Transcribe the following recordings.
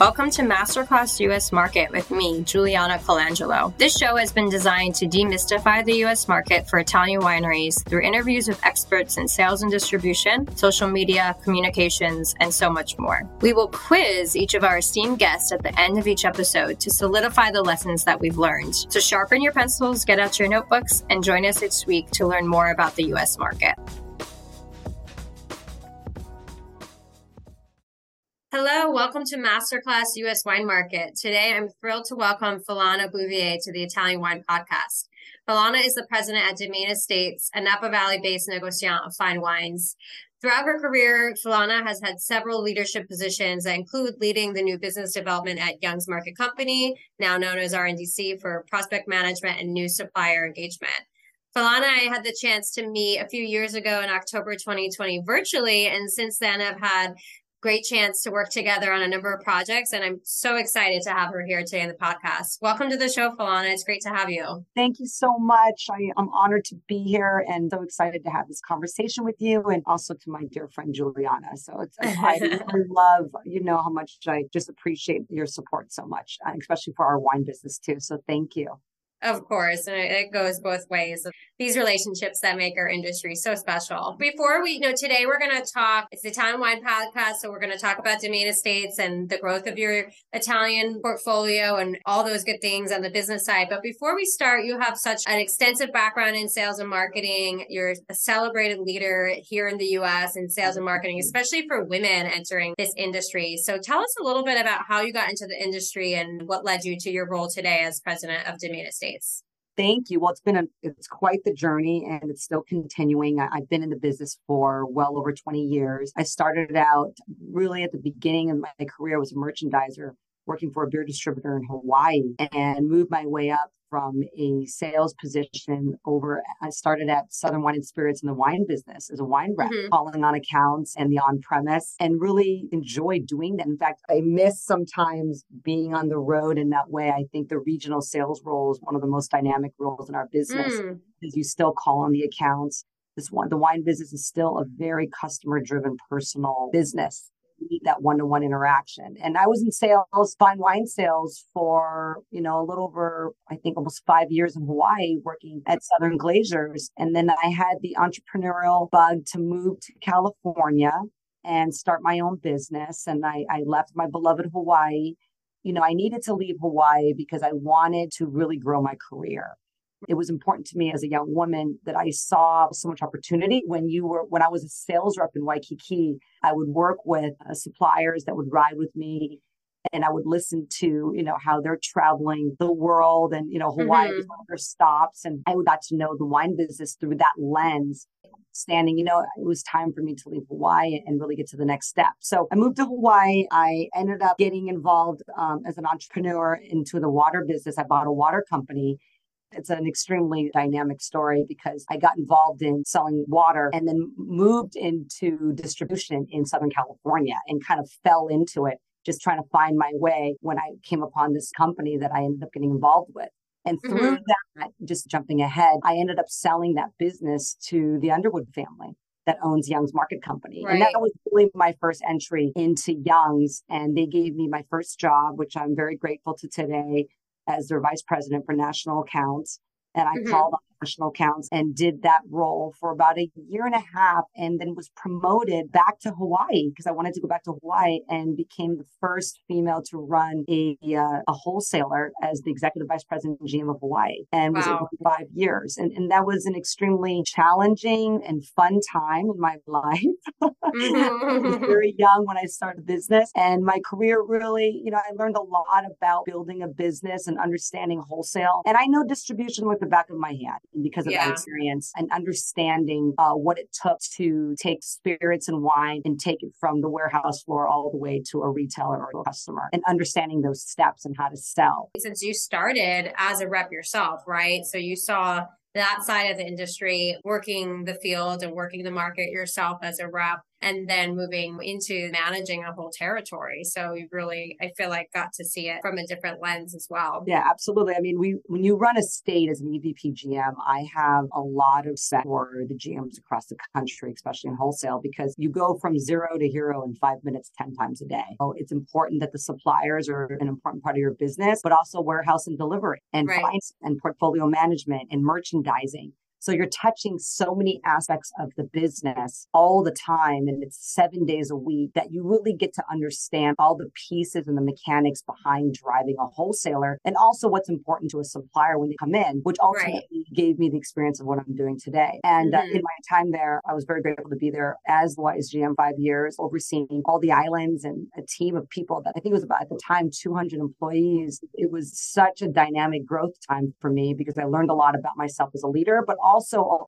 Welcome to Masterclass US Market with me, Juliana Colangelo. This show has been designed to demystify the US market for Italian wineries through interviews with experts in sales and distribution, social media, communications, and so much more. We will quiz each of our esteemed guests at the end of each episode to solidify the lessons that we've learned. So sharpen your pencils, get out your notebooks, and join us each week to learn more about the US market. Hello, welcome to Masterclass US Wine Market. Today I'm thrilled to welcome Philana Bouvier to the Italian Wine Podcast. Philana is the president at Demeine Estates, a Napa Valley based negociant of fine wines. Throughout her career, Philana has had several leadership positions that include leading the new business development at Young's Market Company, now known as RNDC for prospect management and new supplier engagement. Philana I had the chance to meet a few years ago in October 2020 virtually, and since then I've had great chance to work together on a number of projects. And I'm so excited to have her here today in the podcast. Welcome to the show, Philana. It's great to have you. Thank you so much. I, am honored to be here and so excited to have this conversation with you and also to my dear friend Juliana. So it's, I really love, you know, how much I just appreciate your support so much, uh, especially for our wine business too. So thank you. Of course, and it goes both ways. These relationships that make our industry so special. Before we, you know, today we're going to talk. It's the Italian Wine Podcast, so we're going to talk about Demeine Estates and the growth of your Italian portfolio and all those good things on the business side. But before we start, you have such an extensive background in sales and marketing. You're a celebrated leader here in the U.S. in sales and marketing, especially for women entering this industry. So tell us a little bit about how you got into the industry and what led you to your role today as president of Demeine Estates space? Thank you. Well, it's been a it's quite the journey and it's still continuing. I, have been in the business for well over 20 years. I started out really at the beginning of my career was a merchandiser working for a beer distributor in Hawaii and moved my way up from a sales position over. I started at Southern Wine and Spirits in the wine business as a wine rep, mm-hmm. calling on accounts and the on premise, and really enjoyed doing that. In fact, I miss sometimes being on the road in that way. I think the regional sales role is one of the most dynamic roles in our business mm. you still call on the accounts. This one, the wine business is still a very customer driven personal business need that one-to-one interaction. And I was in sales, fine wine sales for, you know, a little over, I think almost five years in Hawaii working at Southern Glazers. And then I had the entrepreneurial bug to move to California and start my own business. And I, I left my beloved Hawaii. You know, I needed to leave Hawaii because I wanted to really grow my career it was important to me as a young woman that I saw so much opportunity. When you were, when I was a sales rep in Waikiki, I would work with uh, suppliers that would ride with me and I would listen to, you know, how they're traveling the world and, you know, Hawaii mm-hmm. one of their stops. And I got to know the wine business through that lens. Standing, you know, it was time for me to leave Hawaii and really get to the next step. So I moved to Hawaii. I ended up getting involved um, as an entrepreneur into the water business. I bought a water company it's an extremely dynamic story because I got involved in selling water and then moved into distribution in Southern California and kind of fell into it, just trying to find my way when I came upon this company that I ended up getting involved with. And through mm-hmm. that, just jumping ahead, I ended up selling that business to the Underwood family that owns Young's Market Company. Right. And that was really my first entry into Young's. And they gave me my first job, which I'm very grateful to today as their vice president for national accounts. And I mm-hmm. called national accounts and did that role for about a year and a half and then was promoted back to Hawaii because I wanted to go back to Hawaii and became the first female to run a, uh, a wholesaler as the executive vice president GM of Hawaii and was wow. five years. And, and that was an extremely challenging and fun time in my life. Mm-hmm. I was very young when I started business and my career really, you know, I learned a lot about building a business and understanding wholesale. And I know distribution with the back of my hand. Because of yeah. that experience and understanding uh, what it took to take spirits and wine and take it from the warehouse floor all the way to a retailer or a customer and understanding those steps and how to sell. Since you started as a rep yourself, right? So you saw that side of the industry, working the field and working the market yourself as a rep and then moving into managing a whole territory. So you really, I feel like, got to see it from a different lens as well. Yeah, absolutely. I mean, we when you run a state as an EVP GM, I have a lot of respect for the GMs across the country, especially in wholesale, because you go from zero to hero in five minutes, 10 times a day. So it's important that the suppliers are an important part of your business, but also warehouse and delivery and right. finance and portfolio management and merchandising so you're touching so many aspects of the business all the time. And it's seven days a week that you really get to understand all the pieces and the mechanics behind driving a wholesaler and also what's important to a supplier when they come in, which ultimately right. gave me the experience of what I'm doing today. And mm-hmm. uh, in my time there, I was very grateful to be there as the Wise GM five years, overseeing all the islands and a team of people that I think was about at the time 200 employees. It was such a dynamic growth time for me because I learned a lot about myself as a leader, but also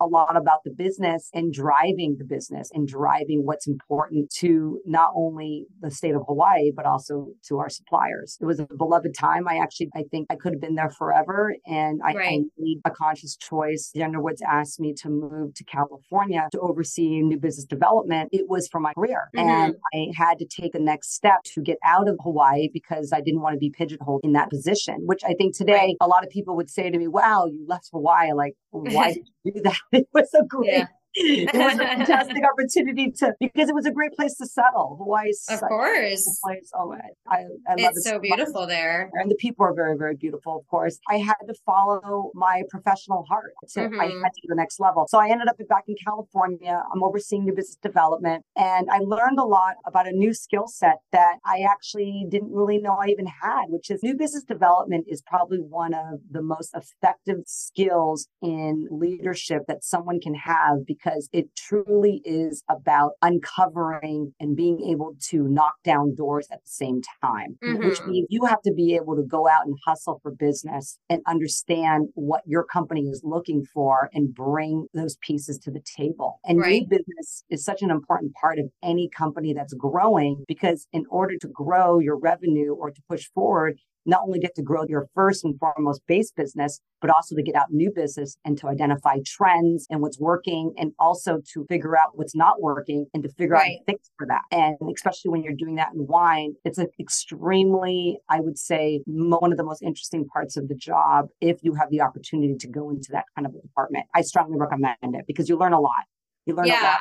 a lot about the business and driving the business and driving what's important to not only the state of Hawaii, but also to our suppliers. It was a beloved time. I actually, I think I could have been there forever. And I, right. I made a conscious choice. The Underwoods asked me to move to California to oversee new business development. It was for my career. Mm-hmm. And I had to take the next step to get out of Hawaii because I didn't want to be pigeonholed in that position, which I think today right. a lot of people would say to me, wow, you left Hawaii. Like, why do that. It was a great yeah it was a fantastic opportunity to because it was a great place to settle. Hawaii's of course place. Oh, I, I love it's it so, so beautiful there, and the people are very very beautiful. Of course, I had to follow my professional heart. To, mm-hmm. I had to the next level. So I ended up back in California. I'm overseeing new business development, and I learned a lot about a new skill set that I actually didn't really know I even had, which is new business development is probably one of the most effective skills in leadership that someone can have because because it truly is about uncovering and being able to knock down doors at the same time, mm-hmm. which means you have to be able to go out and hustle for business and understand what your company is looking for and bring those pieces to the table. And right. new business is such an important part of any company that's growing because in order to grow your revenue or to push forward, not only get to grow your first and foremost base business, but also to get out new business and to identify trends and what's working and also to figure out what's not working and to figure right. out fix for that. And especially when you're doing that in wine, it's an extremely, I would say, one of the most interesting parts of the job if you have the opportunity to go into that kind of a department. I strongly recommend it because you learn a lot. You learn yeah. a lot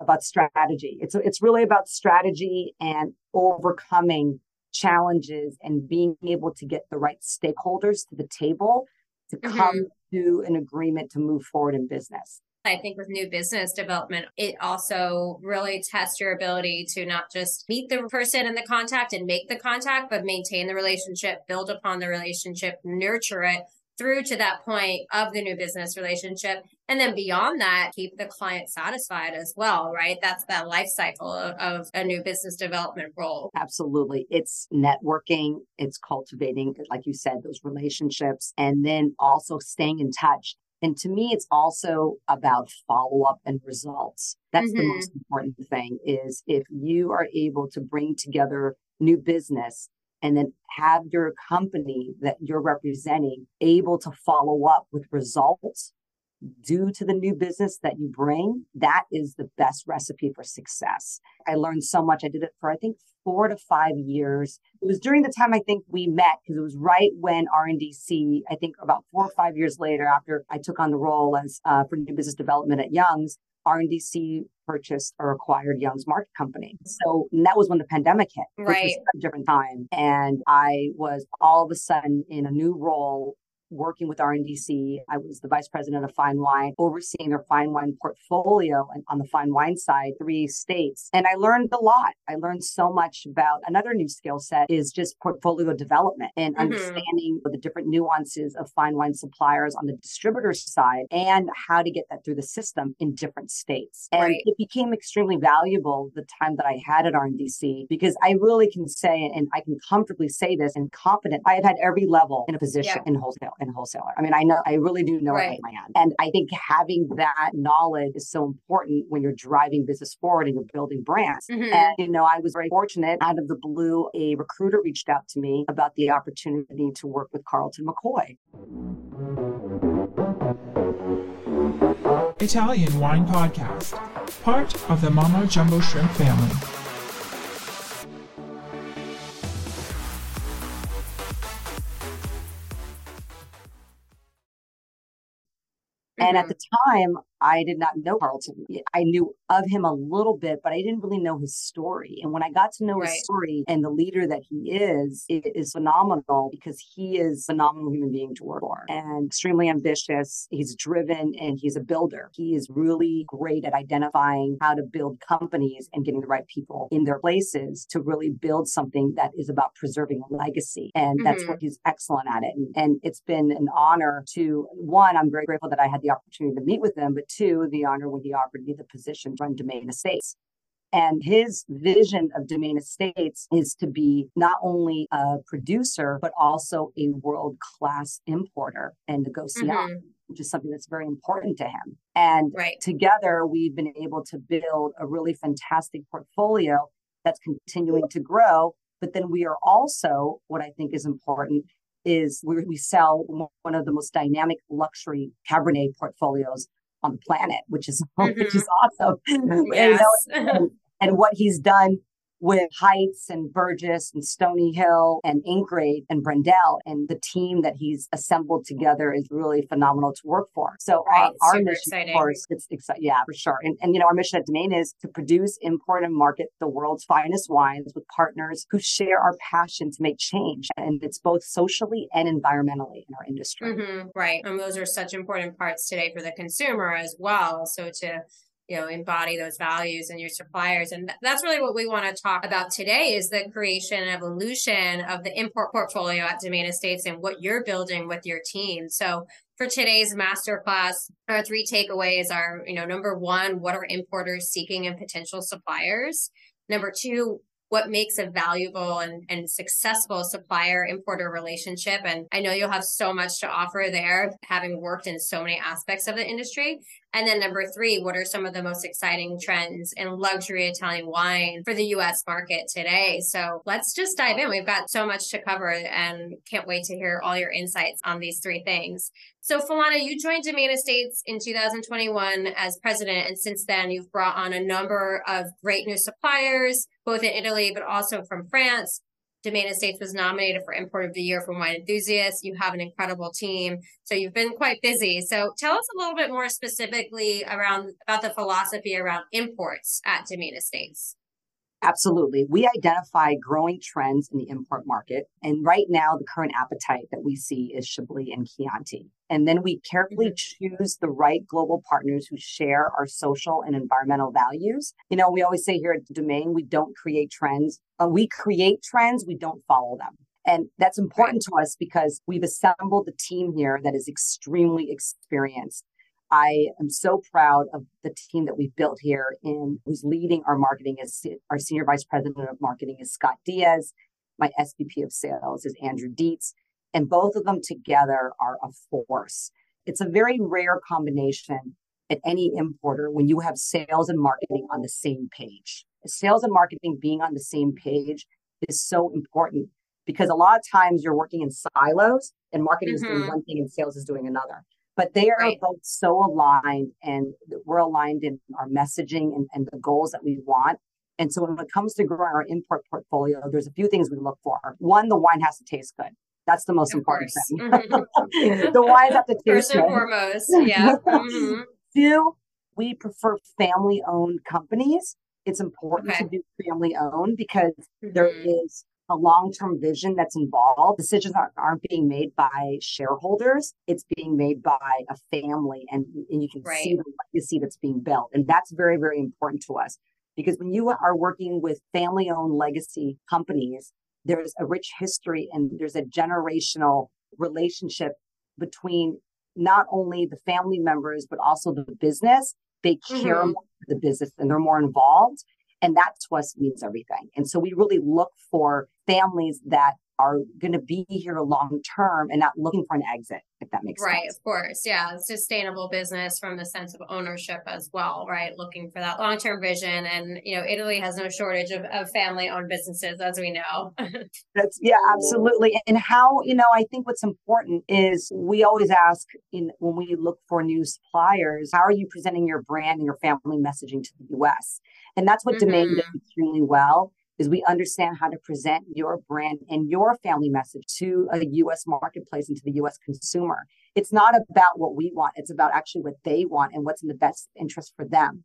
about strategy. It's it's really about strategy and overcoming challenges and being able to get the right stakeholders to the table to mm-hmm. come to an agreement to move forward in business. I think with new business development, it also really tests your ability to not just meet the person and the contact and make the contact, but maintain the relationship, build upon the relationship, nurture it through to that point of the new business relationship. And then beyond that, keep the client satisfied as well, right? That's that life cycle of, of, a new business development role. Absolutely. It's networking, it's cultivating, like you said, those relationships, and then also staying in touch. And to me, it's also about follow up and results. That's mm-hmm. the most important thing is if you are able to bring together new business and then have your company that you're representing able to follow up with results due to the new business that you bring, that is the best recipe for success. I learned so much. I did it for, I think, four to five years. It was during the time I think we met because it was right when RNDC, I think about four or five years later after I took on the role as uh, for new business development at Young's, RNDC purchased or acquired Young's Market Company. So that was when the pandemic hit, right. a different time. And I was all of a sudden in a new role working with RNDC. I was the vice president of fine wine, overseeing their fine wine portfolio and on the fine wine side, three states. And I learned a lot. I learned so much about another new skill set is just portfolio development and mm-hmm. understanding the different nuances of fine wine suppliers on the distributor side and how to get that through the system in different states. And right. it became extremely valuable the time that I had at RNDC because I really can say, and I can comfortably say this and confident, I have had every level in a position in wholesale. And wholesaler. I mean, I know, I really do know right. it like my hand. And I think having that knowledge is so important when you're driving business forward and you're building brands. Mm-hmm. And, you know, I was very fortunate out of the blue, a recruiter reached out to me about the opportunity to work with Carlton McCoy. Italian Wine Podcast, part of the Mama Jumbo Shrimp family. And at mm-hmm. the time, I did not know Carlton. I knew of him a little bit, but I didn't really know his story. And when I got to know right. his story and the leader that he is, it is phenomenal because he is a phenomenal human being to work for and extremely ambitious. He's driven and he's a builder. He is really great at identifying how to build companies and getting the right people in their places to really build something that is about preserving a legacy. And that's mm-hmm. what he's excellent at it. And, and it's been an honor to one, I'm very grateful that I had the opportunity to meet with him, but two, the honor when he offered me the position to run Demeine Estates. And his vision of Demeine Estates is to be not only a producer, but also a world class importer and negociant. Mm-hmm. Which is something that's very important to him. And right. together, we've been able to build a really fantastic portfolio that's continuing to grow. But then we are also, what I think is important, is we, we sell one of the most dynamic luxury Cabernet portfolios on the planet, which is mm-hmm. which is awesome. Yes. you know, and, and what he's done with Heitz and Burgess and Stony Hill and Ink Grade and Brendel and the team that he's assembled together is really phenomenal to work for. So right. our, our mission, exciting. of course, it's exciting. Yeah, for sure. And, and, you know, our mission at Demeine is to produce, import, and market the world's finest wines with partners who share our passion to make change. And it's both socially and environmentally in our industry. Mm-hmm. Right. And those are such important parts today for the consumer as well. So to you know embody those values in your suppliers. And that's really what we want to talk about today is the creation and evolution of the import portfolio at Demeine Estates and what you're building with your team. So for today's masterclass our three takeaways are you know number one what are importers seeking in potential suppliers? Number two what makes a valuable and, and successful supplier importer relationship. And I know you'll have so much to offer there, having worked in so many aspects of the industry. And then number three, what are some of the most exciting trends in luxury Italian wine for the US market today? So let's just dive in. We've got so much to cover and can't wait to hear all your insights on these three things. So, Philana, you joined Demeine Estates in 2021 as president, and since then, you've brought on a number of great new suppliers, both in Italy but also from France. Demeine Estates was nominated for Import of the Year from Wine Enthusiasts. You have an incredible team, so you've been quite busy. So, tell us a little bit more specifically around about the philosophy around imports at Demeine Estates. Absolutely. We identify growing trends in the import market. And right now, the current appetite that we see is Chablis and Chianti. And then we carefully mm-hmm. choose the right global partners who share our social and environmental values. You know, we always say here at the Demeine, we don't create trends. Uh, we create trends, we don't follow them. And that's important right. to us because we've assembled a team here that is extremely experienced I am so proud of the team that we've built here and who's leading our marketing is our senior vice president of marketing is Scott Diaz. My SVP of sales is Andrew Dietz. And both of them together are a force. It's a very rare combination at any importer when you have sales and marketing on the same page. Sales and marketing being on the same page is so important because a lot of times you're working in silos and marketing mm-hmm. is doing mm-hmm. one thing and sales is doing another but they are right. both so aligned and we're aligned in our messaging and, and the goals that we want. And so when it comes to growing our import portfolio, there's a few things we look for. One, the wine has to taste good. That's the most of important course. thing. Mm-hmm. the wine has to taste First and foremost, yeah. Mm-hmm. Two, we prefer family owned companies. It's important okay. to be family owned because mm-hmm. there is a long-term vision that's involved. Decisions aren't, aren't, being made by shareholders. It's being made by a family and, and you can right. see the legacy that's being built. And that's very, very important to us because when you are working with family-owned legacy companies, there's a rich history and there's a generational relationship between not only the family members, but also the business. They care mm-hmm. more for the business and they're more involved. And that to us means everything. And so we really look for families that are going to be here long term and not looking for an exit, if that makes right, sense. Right, of course. Yeah. Sustainable business from the sense of ownership as well, right? Looking for that long term vision. And, you know, Italy has no shortage of, of family owned businesses, as we know. That's, yeah, absolutely. And how, you know, I think what's important is we always ask in when we look for new suppliers, how are you presenting your brand and your family messaging to the US? And that's what mm-hmm. Demeine does extremely well is we understand how to present your brand and your family message to a US marketplace and to the US consumer. It's not about what we want, it's about actually what they want and what's in the best interest for them.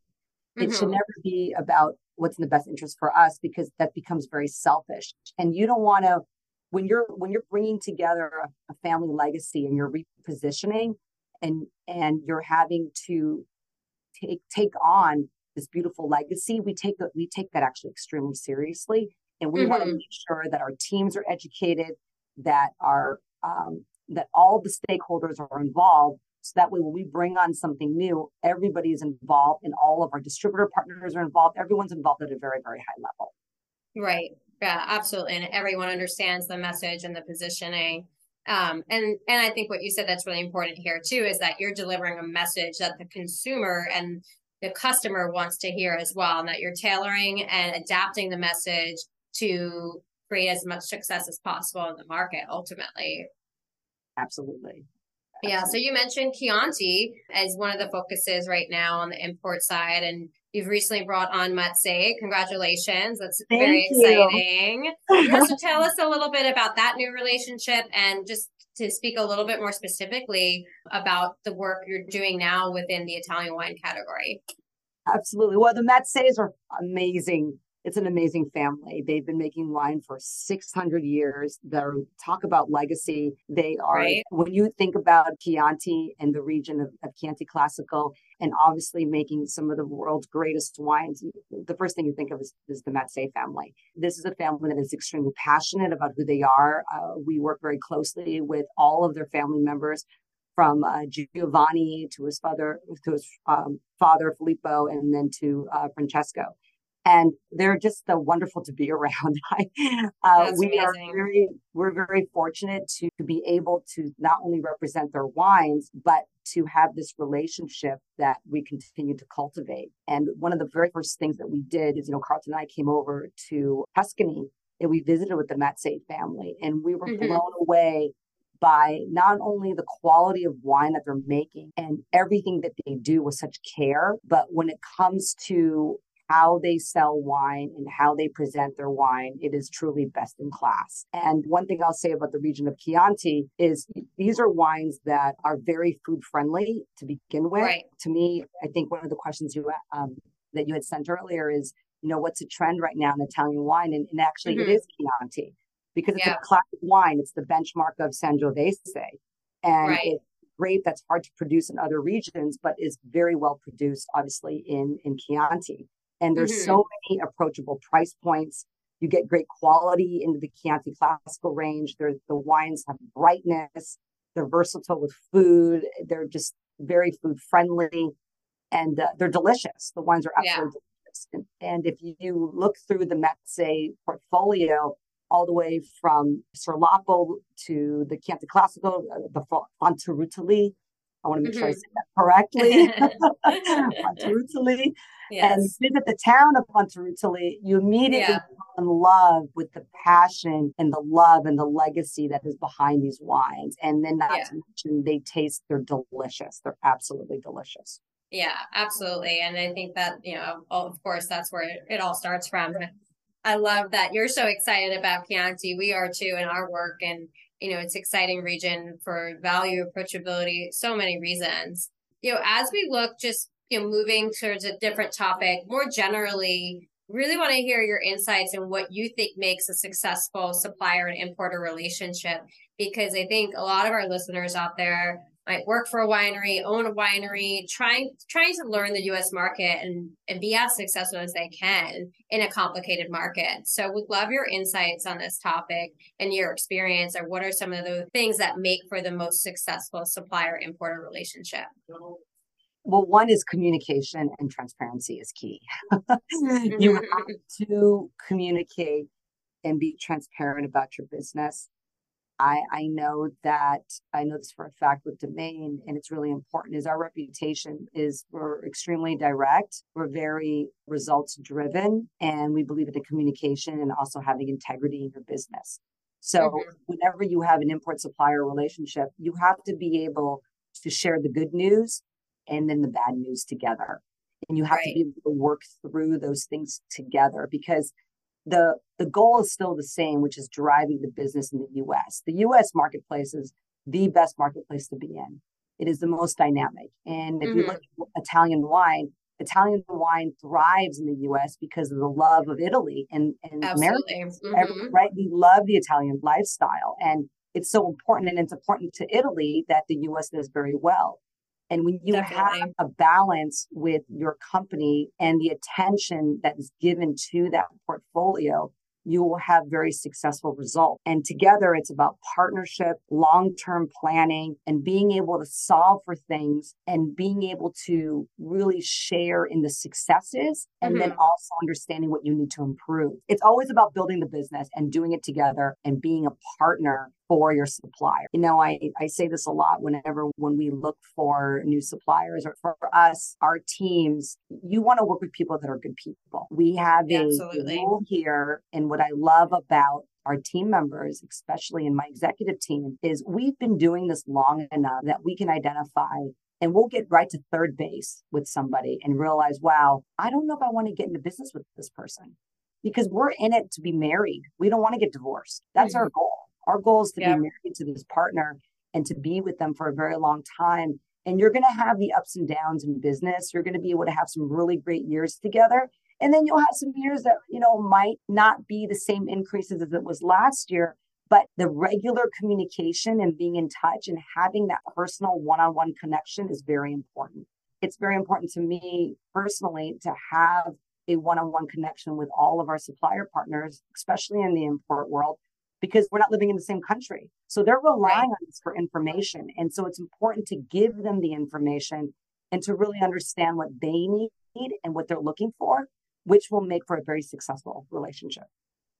Mm-hmm. It should mm-hmm. never be about what's in the best interest for us because that becomes very selfish. And you don't want to when you're when you're bringing together a, a family legacy and you're repositioning and and you're having to take take on this beautiful legacy, we take that we take that actually extremely seriously, and we mm-hmm. want to make sure that our teams are educated, that our um, that all the stakeholders are involved. So that way, when we bring on something new, everybody is involved, and all of our distributor partners are involved. Everyone's involved at a very, very high level. Right. Yeah, absolutely. And everyone understands the message and the positioning. Um, and and I think what you said that's really important here too is that you're delivering a message that the consumer and the customer wants to hear as well, and that you're tailoring and adapting the message to create as much success as possible in the market ultimately. Absolutely. Yeah. So you mentioned Chianti as one of the focuses right now on the import side, and you've recently brought on Mazzei. Congratulations. That's Thank very you. exciting. so tell us a little bit about that new relationship and just to speak a little bit more specifically about the work you're doing now within the Italian wine category. Absolutely. Well, the Mazzeis are amazing. It's an amazing family. They've been making wine for 600 years. They're talk about legacy. They are, right. when you think about Chianti and the region of, of Chianti Classico, and obviously making some of the world's greatest wines, the first thing you think of is, is the Mazzei family. This is a family that is extremely passionate about who they are. Uh, we work very closely with all of their family members from uh, Giovanni to his father, to his um, father Filippo, and then to uh, Francesco. And they're just uh, wonderful to be around. uh, we amazing. are very, we're very fortunate to, to be able to not only represent their wines, but to have this relationship that we continue to cultivate. And one of the very first things that we did is, you know, Carlton and I came over to Tuscany and we visited with the Mazzei family and we were mm-hmm. blown away by not only the quality of wine that they're making and everything that they do with such care, but when it comes to how they sell wine and how they present their wine, it is truly best in class. And one thing I'll say about the region of Chianti is these are wines that are very food friendly to begin with. Right. To me, I think one of the questions you um, that you had sent earlier is, you know, what's a trend right now in Italian wine? And, and actually, mm-hmm. it is Chianti because it's yeah. a classic wine. It's the benchmark of Sangiovese. And right. it's grape that's hard to produce in other regions, but is very well produced, obviously, in, in Chianti. And there's mm-hmm. so many approachable price points. You get great quality into the Chianti Classico range. The wines have brightness. They're versatile with food. They're just very food friendly and uh, they're delicious. The wines are absolutely yeah. delicious. And, and, if you look through the Mazzei portfolio, all the way from Ser Lapo to the Chianti Classico, uh, the Fonterutoli. I want to make mm-hmm. sure I say that correctly. Fonterutoli. Yes. And visit the town of Fonterutoli, you immediately yeah. fall in love with the passion and the love and the legacy that is behind these wines. And then not yeah. to mention they taste, they're delicious. They're absolutely delicious. Yeah, absolutely. And I think that, you know, of course, that's where it, it all starts from. I love that you're so excited about Chianti. We are too in our work, and you know it's exciting region for value approachability. So many reasons. You know, as we look, just you know, moving towards a different topic, more generally, really want to hear your insights and what you think makes a successful supplier and importer relationship. Because I think a lot of our listeners out there might work for a winery, own a winery, trying trying to learn the US market and, and be as successful as they can in a complicated market. So would love your insights on this topic and your experience or what are some of the things that make for the most successful supplier importer relationship? Well, one is communication and transparency is key. Mm-hmm. you have to communicate and be transparent about your business. I, I know that I know this for a fact with Demeine, and it's really important. Is our reputation is we're extremely direct, we're very results driven, and we believe in the communication and also having integrity in your business. So mm-hmm. whenever you have an import supplier relationship, you have to be able to share the good news and then the bad news together, and you have right. to be able to work through those things together because the the goal is still the same, which is driving the business in the U.S. The U.S. marketplace is the best marketplace to be in. It is the most dynamic, and if mm-hmm. you look at Italian wine, Italian wine thrives in the U.S. because of the love of Italy and, and America. Mm-hmm. Right? We love the Italian lifestyle, and it's so important, and it's important to Italy that the U.S. does very well. And when you Definitely. have a balance with your company and the attention that is given to that portfolio, you will have very successful results. And together it's about partnership, long-term planning and being able to solve for things and being able to really share in the successes and mm-hmm. then also understanding what you need to improve. It's always about building the business and doing it together and being a partner for your supplier. You know, I, I say this a lot whenever when we look for new suppliers or for us, our teams, you want to work with people that are good people. We have a Absolutely. rule here and what I love about our team members, especially in my executive team, is we've been doing this long enough that we can identify and we'll get right to third base with somebody and realize, wow, I don't know if I want to get into business with this person because we're in it to be married. We don't want to get divorced. That's mm-hmm. our goal. Our goal is to be married to this partner and to be with them for a very long time. And you're going to have the ups and downs in business. You're going to be able to have some really great years together. And then you'll have some years that, you know, might not be the same increases as it was last year. But the regular communication and being in touch and having that personal one on one connection is very important. It's very important to me personally to have a one on one connection with all of our supplier partners, especially in the import world, because we're not living in the same country. So they're relying on us for information. And so it's important to give them the information and to really understand what they need and what they're looking for, which will make for a very successful relationship.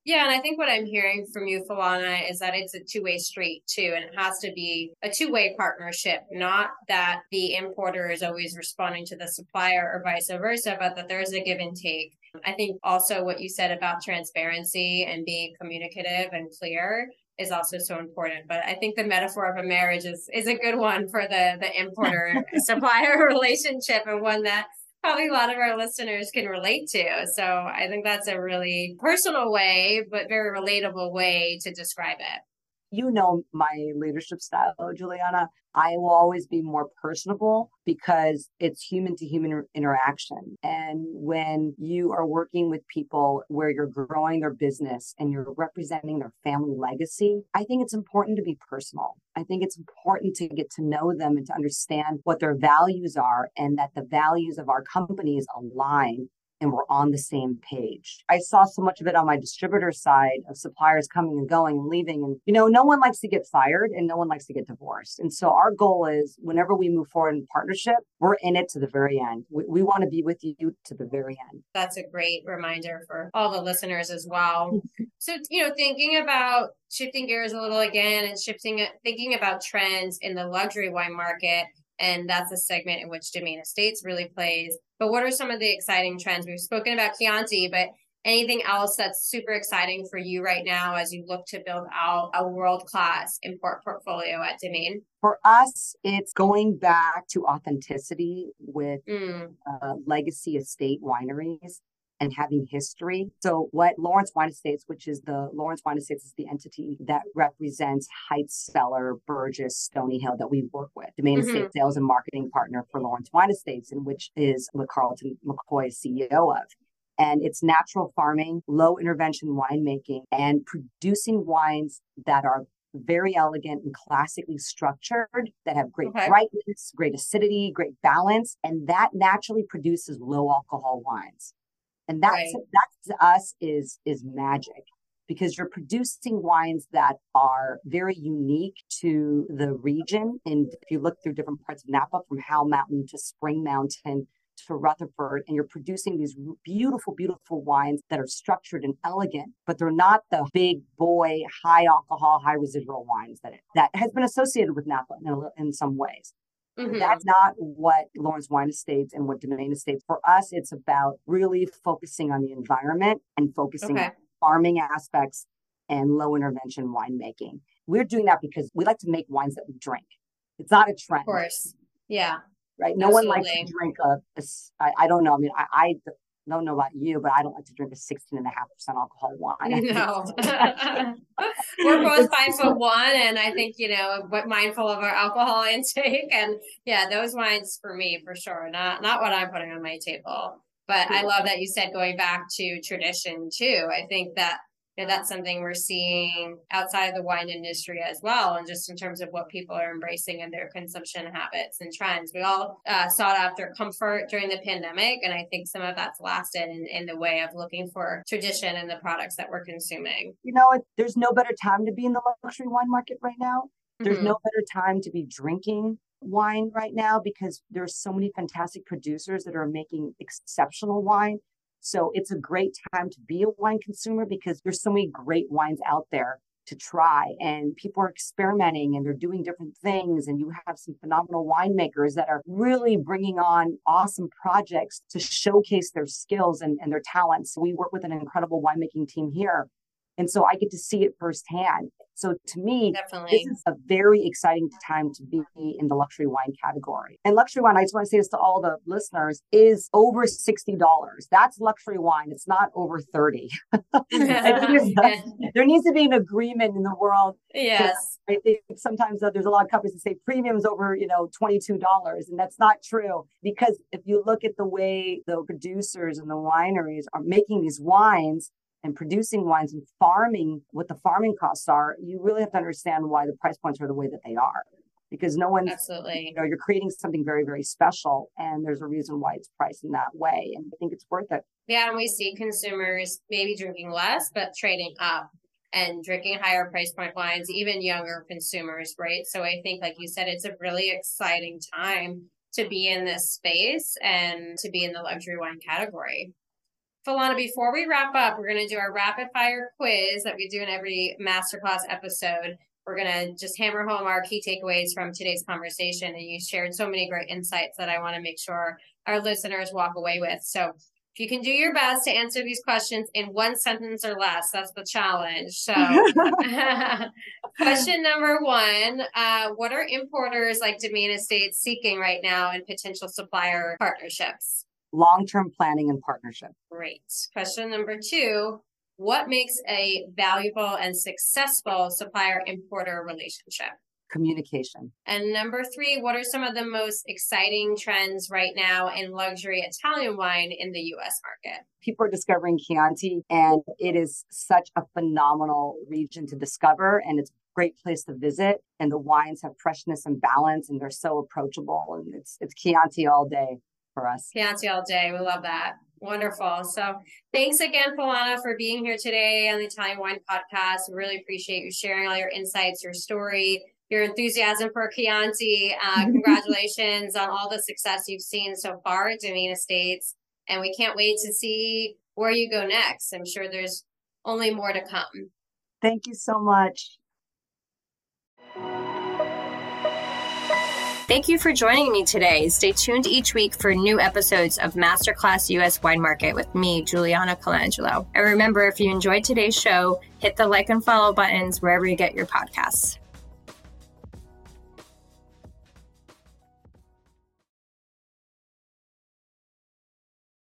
Yeah, and I think what I'm hearing from you, Philana, is that it's a two way street too, and it has to be a two way partnership, not that the importer is always responding to the supplier or vice versa, but that there's a give and take. I think also what you said about transparency and being communicative and clear is also so important. But I think the metaphor of a marriage is is a good one for the the importer supplier relationship and one that probably a lot of our listeners can relate to. So I think that's a really personal way, but very relatable way to describe it you know my leadership style, Juliana. I will always be more personable because it's human to human interaction. And when you are working with people where you're growing their business and you're representing their family legacy, I think it's important to be personal. I think it's important to get to know them and to understand what their values are and that the values of our companies align and we're on the same page. I saw so much of it on my distributor side of suppliers coming and going and leaving. And, you know, no one likes to get fired and no one likes to get divorced. And so our goal is whenever we move forward in partnership, we're in it to the very end. We, we want to be with you to the very end. That's a great reminder for all the listeners as well. so, you know, thinking about shifting gears a little again and shifting, thinking about trends in the luxury wine market and that's a segment in which Demeine Estates really plays. But what are some of the exciting trends? We've spoken about Chianti, but anything else that's super exciting for you right now as you look to build out a world class import portfolio at Demeine? For us, it's going back to authenticity with mm. uh, legacy estate wineries and having history. So what Lawrence Wine Estates, which is the Lawrence Wine Estates is the entity that represents Heitz Cellar, Burgess, Stony Hill that we work with. Demeine mm-hmm. Estate Sales and Marketing Partner for Lawrence Wine Estates, in which is what Carlton McCoy is CEO of. And it's natural farming, low intervention winemaking, and producing wines that are very elegant and classically structured that have great okay. brightness, great acidity, great balance, and that naturally produces low alcohol wines and that's right. that to us is is magic because you're producing wines that are very unique to the region and if you look through different parts of napa from howell mountain to spring mountain to Rutherford and you're producing these beautiful, beautiful wines that are structured and elegant, but they're not the big boy, high alcohol, high residual wines that it, that has been associated with Napa in, in some ways. Mm-hmm. That's not what Lawrence Wine Estates and what Demeine Estates. For us, it's about really focusing on the environment and focusing okay. on farming aspects and low intervention winemaking. We're doing that because we like to make wines that we drink. It's not a trend. Of course. Yeah. Right. No Absolutely. one likes to drink a, a I, I don't know. I mean, I, I don't know about you, but I don't like to drink a 16 and a half percent alcohol wine. No. We're both five foot one and I think, you know, mindful of our alcohol intake. And yeah, those wines for me for sure. Not not what I'm putting on my table. But I love that you said going back to tradition too. I think that you know, that's something we're seeing outside of the wine industry as well. And just in terms of what people are embracing in their consumption habits and trends, we all uh, sought after comfort during the pandemic. And I think some of that's lasted in, in the way of looking for tradition in the products that we're consuming. You know, there's no better time to be in the luxury wine market right now. There's mm-hmm. no better time to be drinking wine right now because there's so many fantastic producers that are making exceptional wine so it's a great time to be a wine consumer because there's so many great wines out there to try and people are experimenting and they're doing different things and you have some phenomenal winemakers that are really bringing on awesome projects to showcase their skills and, and their talents. We work with an incredible winemaking team here and so I get to see it firsthand. So to me, Definitely. this is a very exciting time to be in the luxury wine category. And luxury wine, I just want to say this to all the listeners, is over $60. That's luxury wine. It's not over 30. there needs to be an agreement in the world. Yes. I think sometimes uh, there's a lot of companies that say premiums over, you know, $22. And that's not true because if you look at the way the producers and the wineries are making these wines, and producing wines and farming what the farming costs are, you really have to understand why the price points are the way that they are. Because no one's absolutely, you know, you're creating something very, very special, and there's a reason why it's priced in that way, and I think it's worth it. Yeah, and we see consumers maybe drinking less, but trading up and drinking higher price point wines, even younger consumers, right? So I think, like you said, it's a really exciting time to be in this space and to be in the luxury wine category. Philana, before we wrap up, we're going to do our rapid fire quiz that we do in every masterclass episode. We're going to just hammer home our key takeaways from today's conversation. And you shared so many great insights that I want to make sure our listeners walk away with. So if you can do your best to answer these questions in one sentence or less, that's the challenge. So, question number one uh, What are importers like Demeine Estates seeking right now in potential supplier partnerships? Long term planning and partnership. Great. Question number two What makes a valuable and successful supplier importer relationship? Communication. And number three, what are some of the most exciting trends right now in luxury Italian wine in the US market? People are discovering Chianti, and it is such a phenomenal region to discover, and it's a great place to visit. And the wines have freshness and balance, and they're so approachable, and it's it's Chianti all day for us. Chianti all day. We love that. Wonderful. So thanks again, Philana, for being here today on the Italian Wine Podcast. We really appreciate you sharing all your insights, your story, your enthusiasm for Chianti. Uh, congratulations on all the success you've seen so far at Demeine Estates. And we can't wait to see where you go next. I'm sure there's only more to come. Thank you so much. Thank you for joining me today. Stay tuned each week for new episodes of Masterclass US Wine Market with me, Juliana Colangelo. And remember, if you enjoyed today's show, hit the like and follow buttons wherever you get your podcasts.